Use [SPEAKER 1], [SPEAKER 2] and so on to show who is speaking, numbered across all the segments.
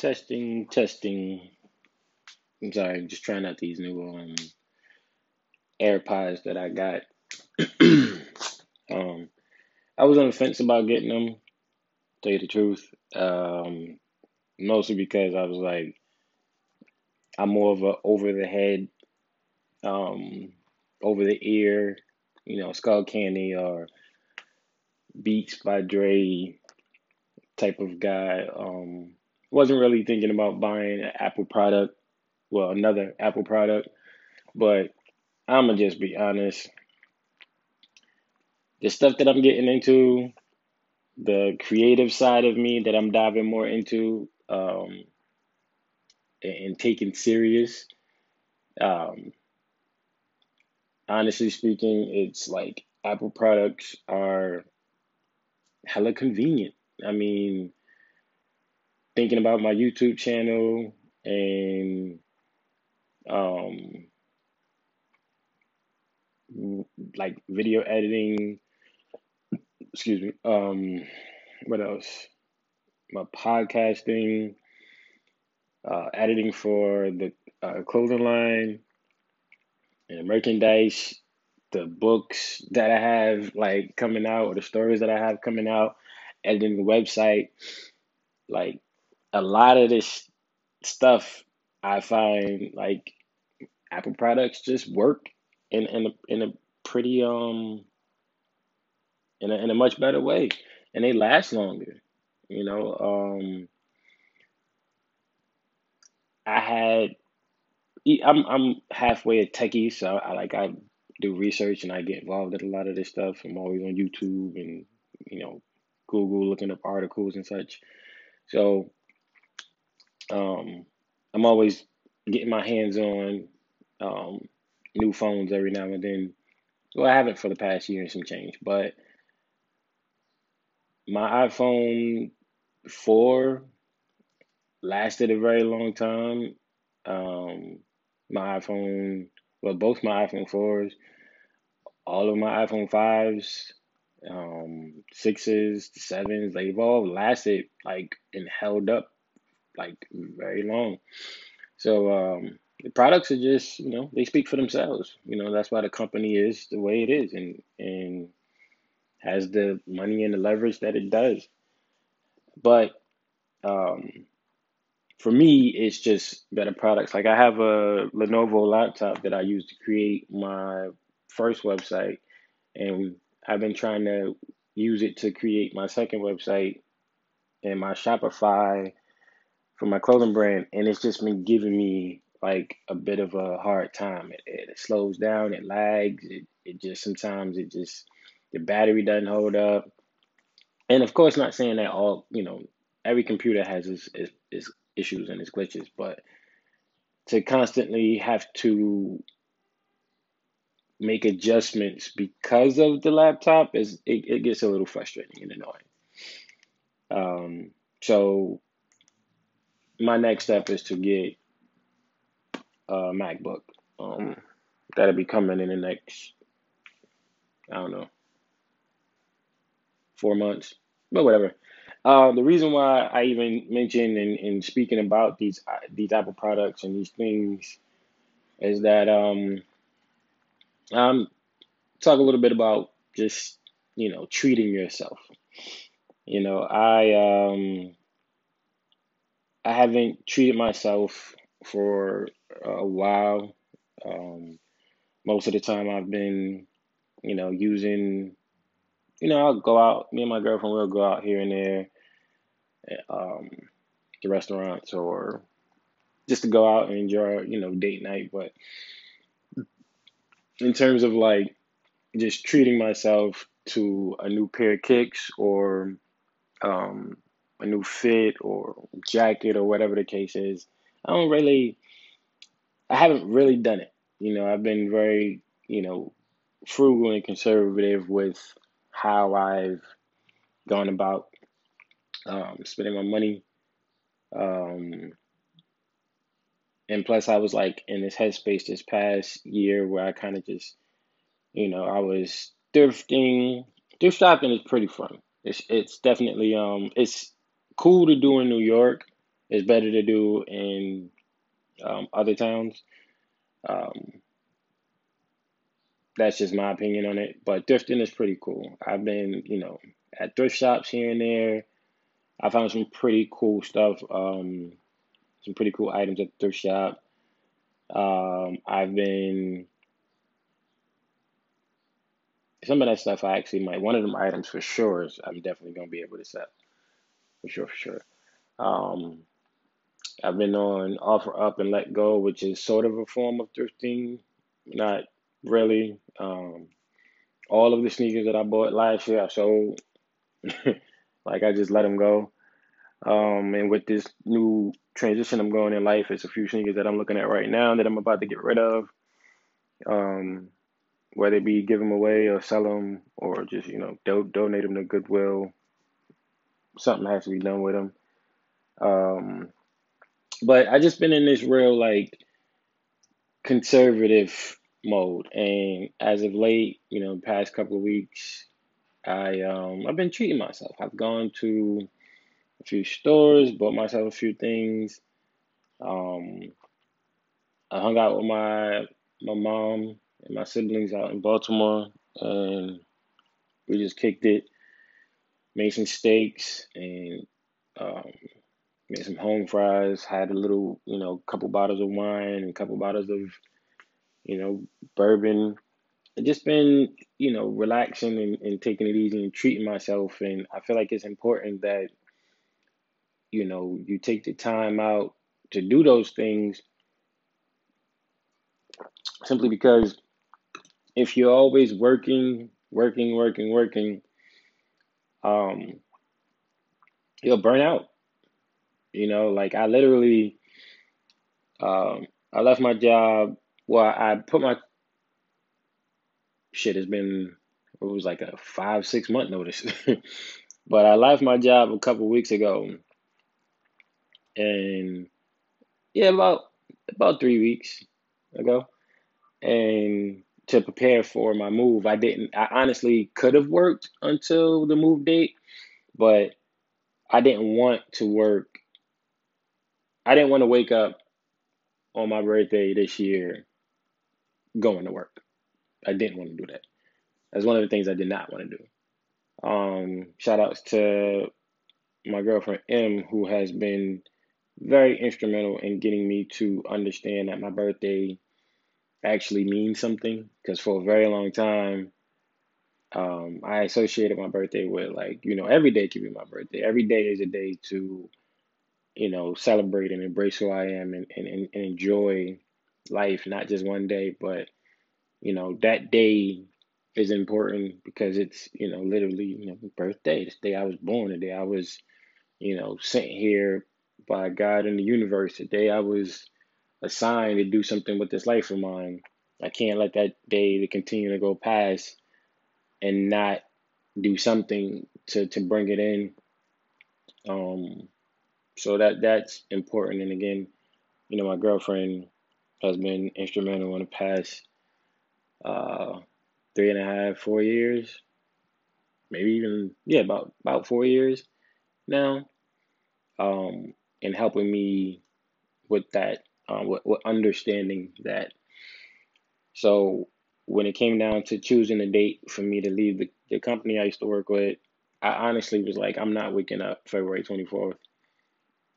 [SPEAKER 1] Testing, testing. I'm sorry, just trying out these new um AirPods that I got. um, I was on the fence about getting them. Tell you the truth, um, mostly because I was like, I'm more of a over the head, um, over the ear, you know, Skullcandy or Beats by Dre type of guy. Um, wasn't really thinking about buying an Apple product, well, another Apple product, but I'm gonna just be honest. The stuff that I'm getting into, the creative side of me that I'm diving more into, um, and, taking serious. Um, honestly speaking, it's like Apple products are hella convenient. I mean, thinking about my YouTube channel and um like video editing, excuse me. Um what else? My podcasting, uh editing for the uh, clothing line and merchandise, the books that I have like coming out or the stories that I have coming out, editing the website, like a lot of this stuff I find like Apple products just work in in a, in a pretty um in a, in a much better way and they last longer you know? Um I had I'm I'm halfway a techie so I like I do research and I get involved in a lot of this stuff. I'm always on YouTube and you know Google looking up articles and such. So um I'm always getting my hands on um, new phones every now and then. Well, I haven't for the past year and some change, but my iPhone 4 lasted a very long time. Um, my iPhone, well, both my iPhone 4s, all of my iPhone 5s, um, 6s, 7s, they've all lasted like and held up like very long. So, um, the products are just you know they speak for themselves. You know that's why the company is the way it is and and has the money and the leverage that it does. But um for me it's just better products. Like i have a lenovo laptop that i use to create my first website and i've been trying to use it to create my second website and my shopify for my clothing brand and it's just been giving me like a bit of a hard time. It, it slows down, it lags, it, it just sometimes it just the battery doesn't hold up. And of course, not saying that all you know every computer has its, its, its issues and its glitches, but to constantly have to make adjustments because of the laptop is it, it gets a little frustrating and annoying. Um, so my next step is to get a MacBook. Um, that'll be coming in the next, I don't know, four months, but whatever. Uh, the reason why I even mentioned and, and speaking about these uh, these Apple products and these things is that um, I'm talk a little bit about just you know treating yourself. You know, I um, I haven't treated myself for a while. Um, most of the time, I've been, you know, using, you know, I'll go out. Me and my girlfriend will go out here and there, um, to restaurants or just to go out and enjoy, you know, date night. But in terms of like just treating myself to a new pair of kicks or um, a new fit or jacket or whatever the case is, I don't really I haven't really done it. You know, I've been very, you know, frugal and conservative with how I've gone about um, spending my money. Um, and plus, I was like in this headspace this past year where I kind of just, you know, I was thrifting. Thrift shopping is pretty fun. It's it's definitely um it's cool to do in New York, is better to do in um, other towns. Um, that's just my opinion on it. But thrifting is pretty cool. I've been, you know, at thrift shops here and there. I found some pretty cool stuff, um, some pretty cool items at the thrift shop. Um, I've been some of that stuff I actually might one of them items for sure is I'm definitely gonna be able to sell for sure for sure. Um, I've been on Offer Up and Let Go, which is sort of a form of thrifting, not really. Um, all of the sneakers that I bought last year, I sold. like I just let them go. Um, and with this new transition I'm going in life, it's a few sneakers that I'm looking at right now that I'm about to get rid of. Um, whether it be give them away or sell them or just you know do- donate them to Goodwill. Something has to be done with them. Um, but I just been in this real like conservative mode, and as of late, you know, past couple of weeks, I um I've been treating myself. I've gone to a few stores, bought myself a few things. Um, I hung out with my my mom and my siblings out in Baltimore, and we just kicked it. Made some steaks and um, made some home fries. Had a little, you know, couple bottles of wine and a couple bottles of, you know, bourbon. And just been, you know, relaxing and, and taking it easy and treating myself. And I feel like it's important that, you know, you take the time out to do those things simply because if you're always working, working, working, working, um, you'll burn out. You know, like I literally, um, I left my job. Well, I put my shit It's been it was like a five six month notice, but I left my job a couple weeks ago, and yeah, about about three weeks ago, and to prepare for my move, I didn't. I honestly could have worked until the move date, but I didn't want to work. I didn't want to wake up on my birthday this year going to work. I didn't want to do that. That's one of the things I did not want to do. Um, shout outs to my girlfriend M, who has been very instrumental in getting me to understand that my birthday actually means something. Because for a very long time, um, I associated my birthday with like, you know, every day could be my birthday. Every day is a day to, you know, celebrate and embrace who I am and, and, and enjoy life, not just one day, but, you know, that day is important because it's, you know, literally, you know, birthday, the day I was born, the day I was, you know, sent here by God in the universe, the day I was assigned to do something with this life of mine. I can't let that day to continue to go past and not do something to, to bring it in. Um, so that that's important. And again, you know, my girlfriend has been instrumental in the past uh, three and a half, four years, maybe even yeah, about about four years now, um, in helping me with that, um, with, with understanding that. So when it came down to choosing a date for me to leave the, the company I used to work with, I honestly was like, I'm not waking up February 24th,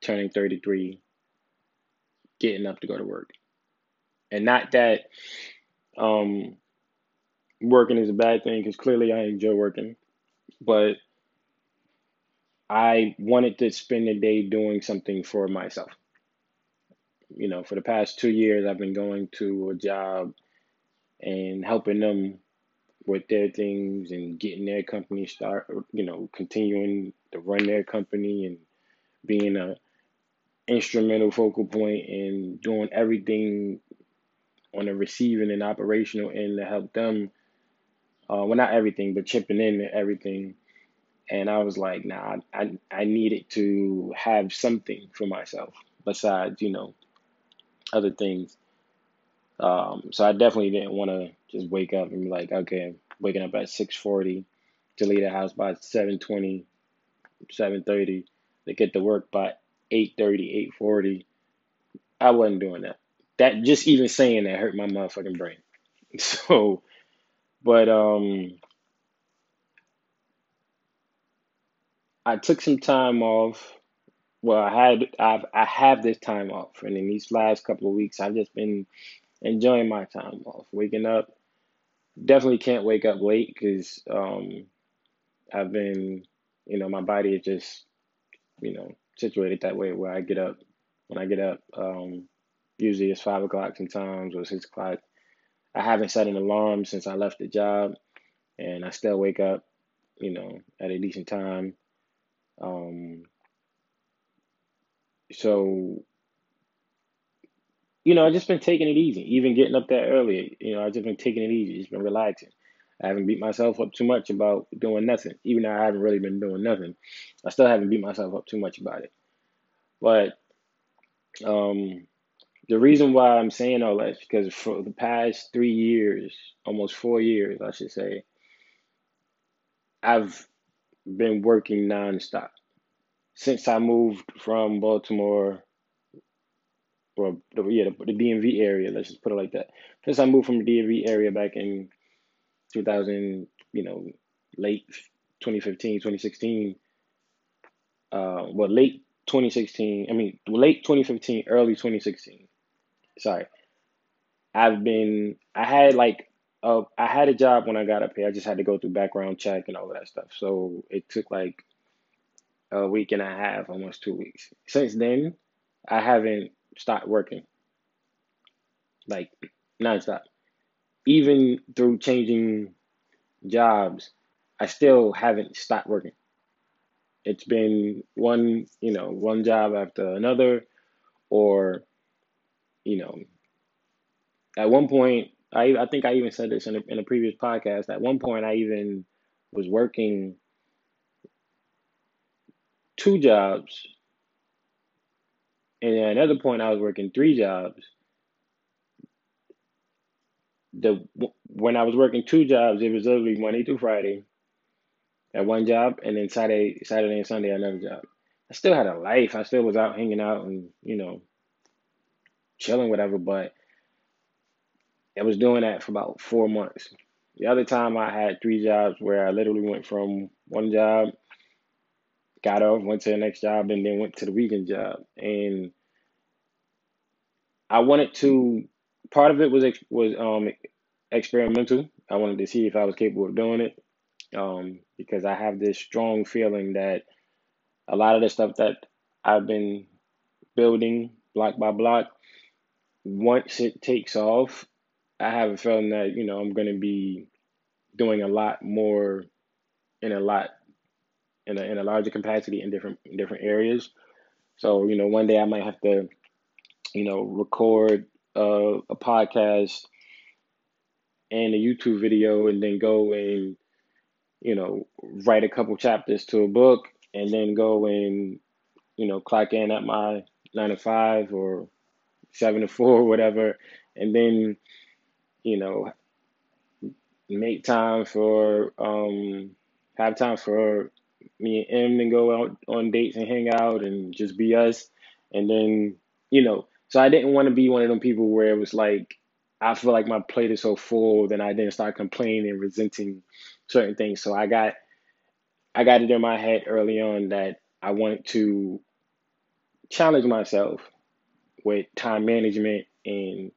[SPEAKER 1] turning 33, getting up to go to work. And not that um, working is a bad thing, because clearly I enjoy working, but I wanted to spend the day doing something for myself. You know, for the past two years, I've been going to a job and helping them with their things and getting their company start, you know, continuing to run their company and being a instrumental focal point and doing everything on the receiving and operational end to help them. Uh, well, not everything, but chipping in everything. And I was like, nah, I I needed to have something for myself besides, you know, other things. Um, so I definitely didn't want to just wake up and be like, okay, waking up at 6:40 to leave the house by 7:20, 7:30 to get to work by 8.30, 8.40. I wasn't doing that. That just even saying that hurt my motherfucking brain. So, but um, I took some time off. Well, I had I've I have this time off, and in these last couple of weeks, I've just been enjoying my time off. Waking up, definitely can't wake up late because um, I've been, you know, my body is just, you know, situated that way where I get up when I get up. Um, usually it's five o'clock sometimes or six o'clock. I haven't set an alarm since I left the job, and I still wake up, you know, at a decent time. Um, so, you know, I've just been taking it easy, even getting up that early. You know, I've just been taking it easy, just been relaxing. I haven't beat myself up too much about doing nothing, even though I haven't really been doing nothing. I still haven't beat myself up too much about it. But um, the reason why I'm saying all that is because for the past three years, almost four years, I should say, I've been working nonstop since I moved from Baltimore, or the, yeah, the, the DMV area. Let's just put it like that. Since I moved from the DMV area back in 2000, you know, late 2015, 2016. Uh, well, late 2016. I mean, late 2015, early 2016. Sorry, I've been. I had like. Uh, I had a job when I got up here. I just had to go through background check and all of that stuff. So it took like a week and a half, almost two weeks. Since then, I haven't stopped working, like nonstop. Even through changing jobs, I still haven't stopped working. It's been one, you know, one job after another, or, you know, at one point, I, I think I even said this in a, in a previous podcast. At one point, I even was working two jobs, and at another point, I was working three jobs. The when I was working two jobs, it was literally Monday through Friday at one job, and then Saturday, Saturday and Sunday another job. I still had a life. I still was out hanging out and you know chilling, whatever. But I was doing that for about four months. The other time I had three jobs where I literally went from one job, got off, went to the next job, and then went to the weekend job. And I wanted to. Part of it was was um experimental. I wanted to see if I was capable of doing it, um, because I have this strong feeling that a lot of the stuff that I've been building block by block, once it takes off, I have a feeling that you know I'm going to be doing a lot more in a lot in a in a larger capacity in different in different areas. So you know, one day I might have to, you know, record a podcast and a YouTube video, and then go and you know write a couple chapters to a book, and then go and you know clock in at my nine to five or seven to four or whatever, and then you know, make time for um have time for me and M and go out on dates and hang out and just be us. And then, you know, so I didn't want to be one of them people where it was like I feel like my plate is so full, then I didn't start complaining and resenting certain things. So I got I got it in my head early on that I wanted to challenge myself with time management and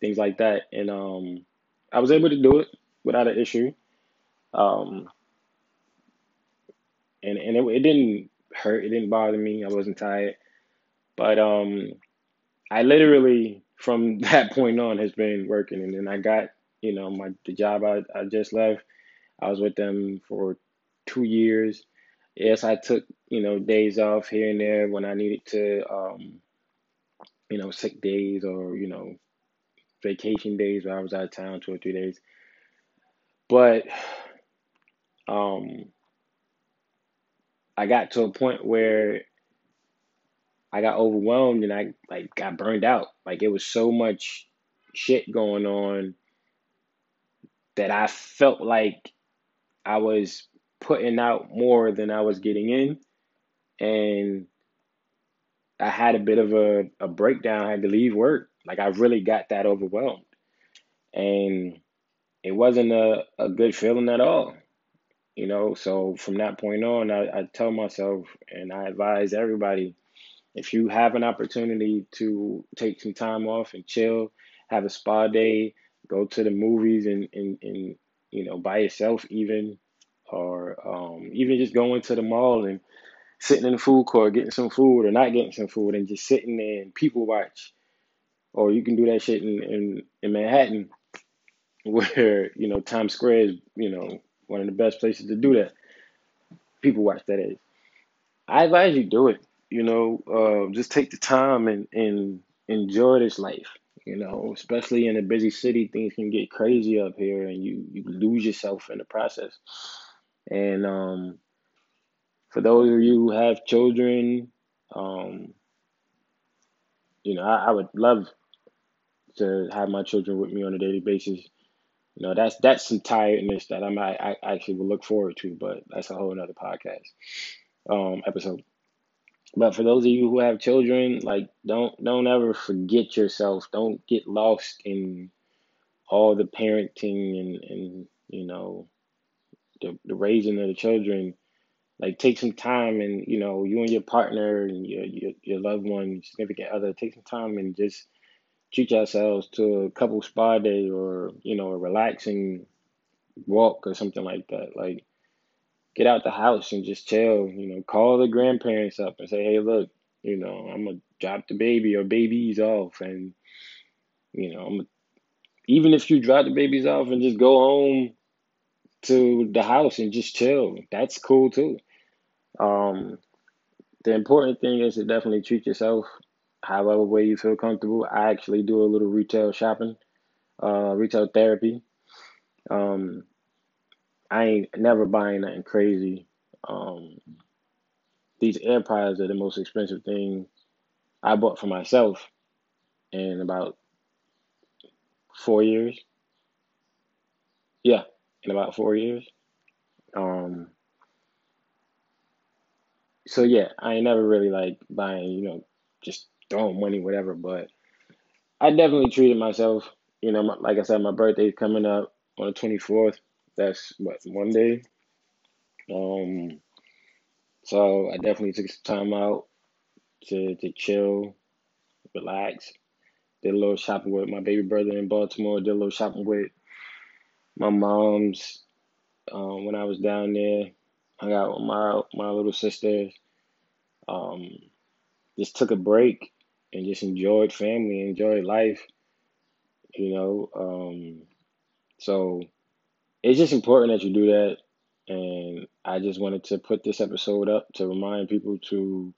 [SPEAKER 1] things like that. And um, I was able to do it without an issue. Um, and and it, it didn't hurt. It didn't bother me. I wasn't tired. But um, I literally from that point on has been working, and then I got you know my the job I, I just left. I was with them for two years. Yes, I took you know days off here and there when I needed to, um, you know, sick days or you know vacation days where I was out of town two or three days. But um, I got to a point where I got overwhelmed and I like got burned out. Like it was so much shit going on that I felt like I was putting out more than I was getting in. And I had a bit of a, a breakdown. I had to leave work. Like I really got that overwhelmed. And it wasn't a, a good feeling at all. You know, so from that point on, I, I tell myself and I advise everybody if you have an opportunity to take some time off and chill, have a spa day, go to the movies and, and, and you know, by yourself even, or um, even just going to the mall and sitting in the food court getting some food or not getting some food and just sitting there and people watch. Or you can do that shit in, in, in Manhattan where, you know, Times Square is, you know, one of the best places to do that. People watch that is. I advise you do it. You know, uh, just take the time and, and enjoy this life. You know, especially in a busy city, things can get crazy up here, and you you lose yourself in the process. And um, for those of you who have children, um, you know, I, I would love to have my children with me on a daily basis. You know, that's that's some tiredness that I might I actually will look forward to, but that's a whole another podcast um, episode. But for those of you who have children, like don't don't ever forget yourself. Don't get lost in all the parenting and and you know the the raising of the children. Like take some time and you know you and your partner and your your, your loved one, significant other, take some time and just treat yourselves to a couple spa day or you know a relaxing walk or something like that. Like get out the house and just chill. You know, call the grandparents up and say, hey, look, you know, I'm gonna drop the baby or babies off, and you know, I'm even if you drop the babies off and just go home to the house and just chill, that's cool too. Um, the important thing is to definitely treat yourself however way you feel comfortable. I actually do a little retail shopping, uh, retail therapy. Um, I ain't never buying nothing crazy. Um, these AirPods are the most expensive thing I bought for myself in about four years. Yeah, in about four years. Um, so yeah, I ain't never really like buying, you know, just throwing money, whatever. But I definitely treated myself. You know, my, like I said, my birthday's coming up on the twenty fourth. That's what Monday. Um, so I definitely took some time out to to chill, relax. Did a little shopping with my baby brother in Baltimore. Did a little shopping with my mom's um, when I was down there. Hung out with my my little sisters. Um, just took a break and just enjoyed family, enjoyed life. You know, um, so it's just important that you do that. And I just wanted to put this episode up to remind people to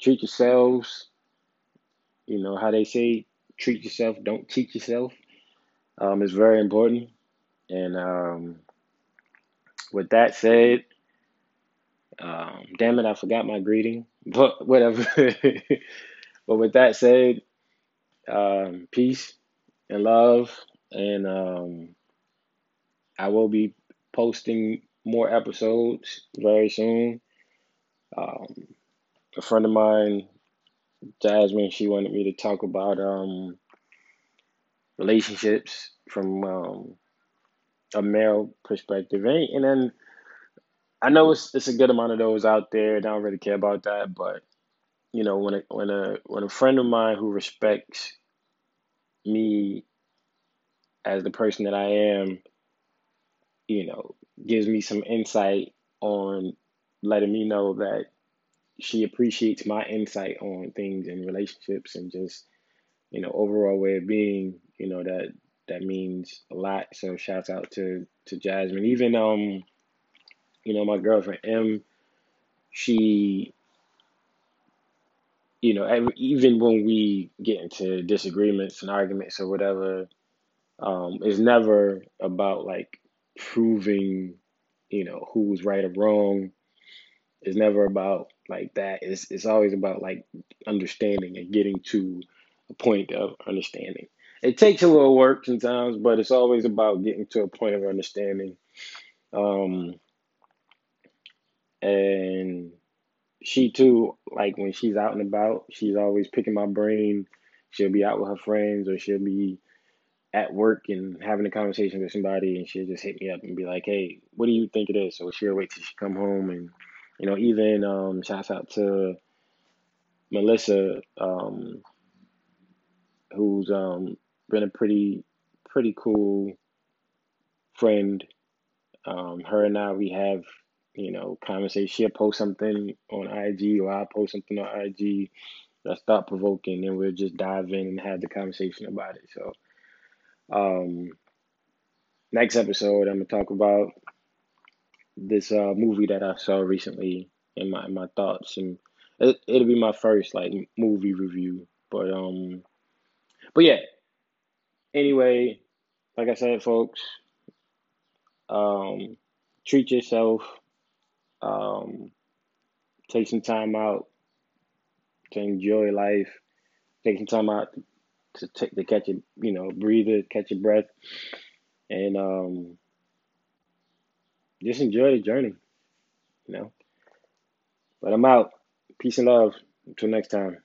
[SPEAKER 1] treat yourselves. You know how they say, treat yourself, don't teach yourself. Um, it's very important. And um, with that said, um, damn it, I forgot my greeting, but whatever. but with that said, um, peace and love, and um, I will be posting more episodes very soon. Um, a friend of mine, Jasmine, she wanted me to talk about um, relationships from um, a male perspective, and, and then I know it's it's a good amount of those out there. I don't really care about that, but you know, when a when a when a friend of mine who respects me as the person that I am, you know, gives me some insight on letting me know that she appreciates my insight on things and relationships and just you know overall way of being. You know that that means a lot. So shouts out to to Jasmine. Even um, you know, my girlfriend M, she you know, ev- even when we get into disagreements and arguments or whatever, um, it's never about like proving, you know, who's right or wrong. It's never about like that. It's it's always about like understanding and getting to a point of understanding. It takes a little work sometimes, but it's always about getting to a point of understanding. Um, and she too, like when she's out and about, she's always picking my brain. She'll be out with her friends or she'll be at work and having a conversation with somebody and she'll just hit me up and be like, Hey, what do you think of this? So she'll wait till she come home and you know, even um shouts out to Melissa, um, who's um been a pretty pretty cool friend. Um, her and I we have, you know, conversation. She'll post something on IG or I'll post something on IG that's thought provoking and we'll just dive in and have the conversation about it. So um next episode I'm gonna talk about this uh movie that I saw recently and my my thoughts and it, it'll be my first like movie review. But um but yeah, anyway, like I said folks, um treat yourself, um take some time out to enjoy life, take some time out to take to catch a you know, breathe it, catch your breath and um just enjoy the journey, you know. But I'm out. Peace and love. Until next time.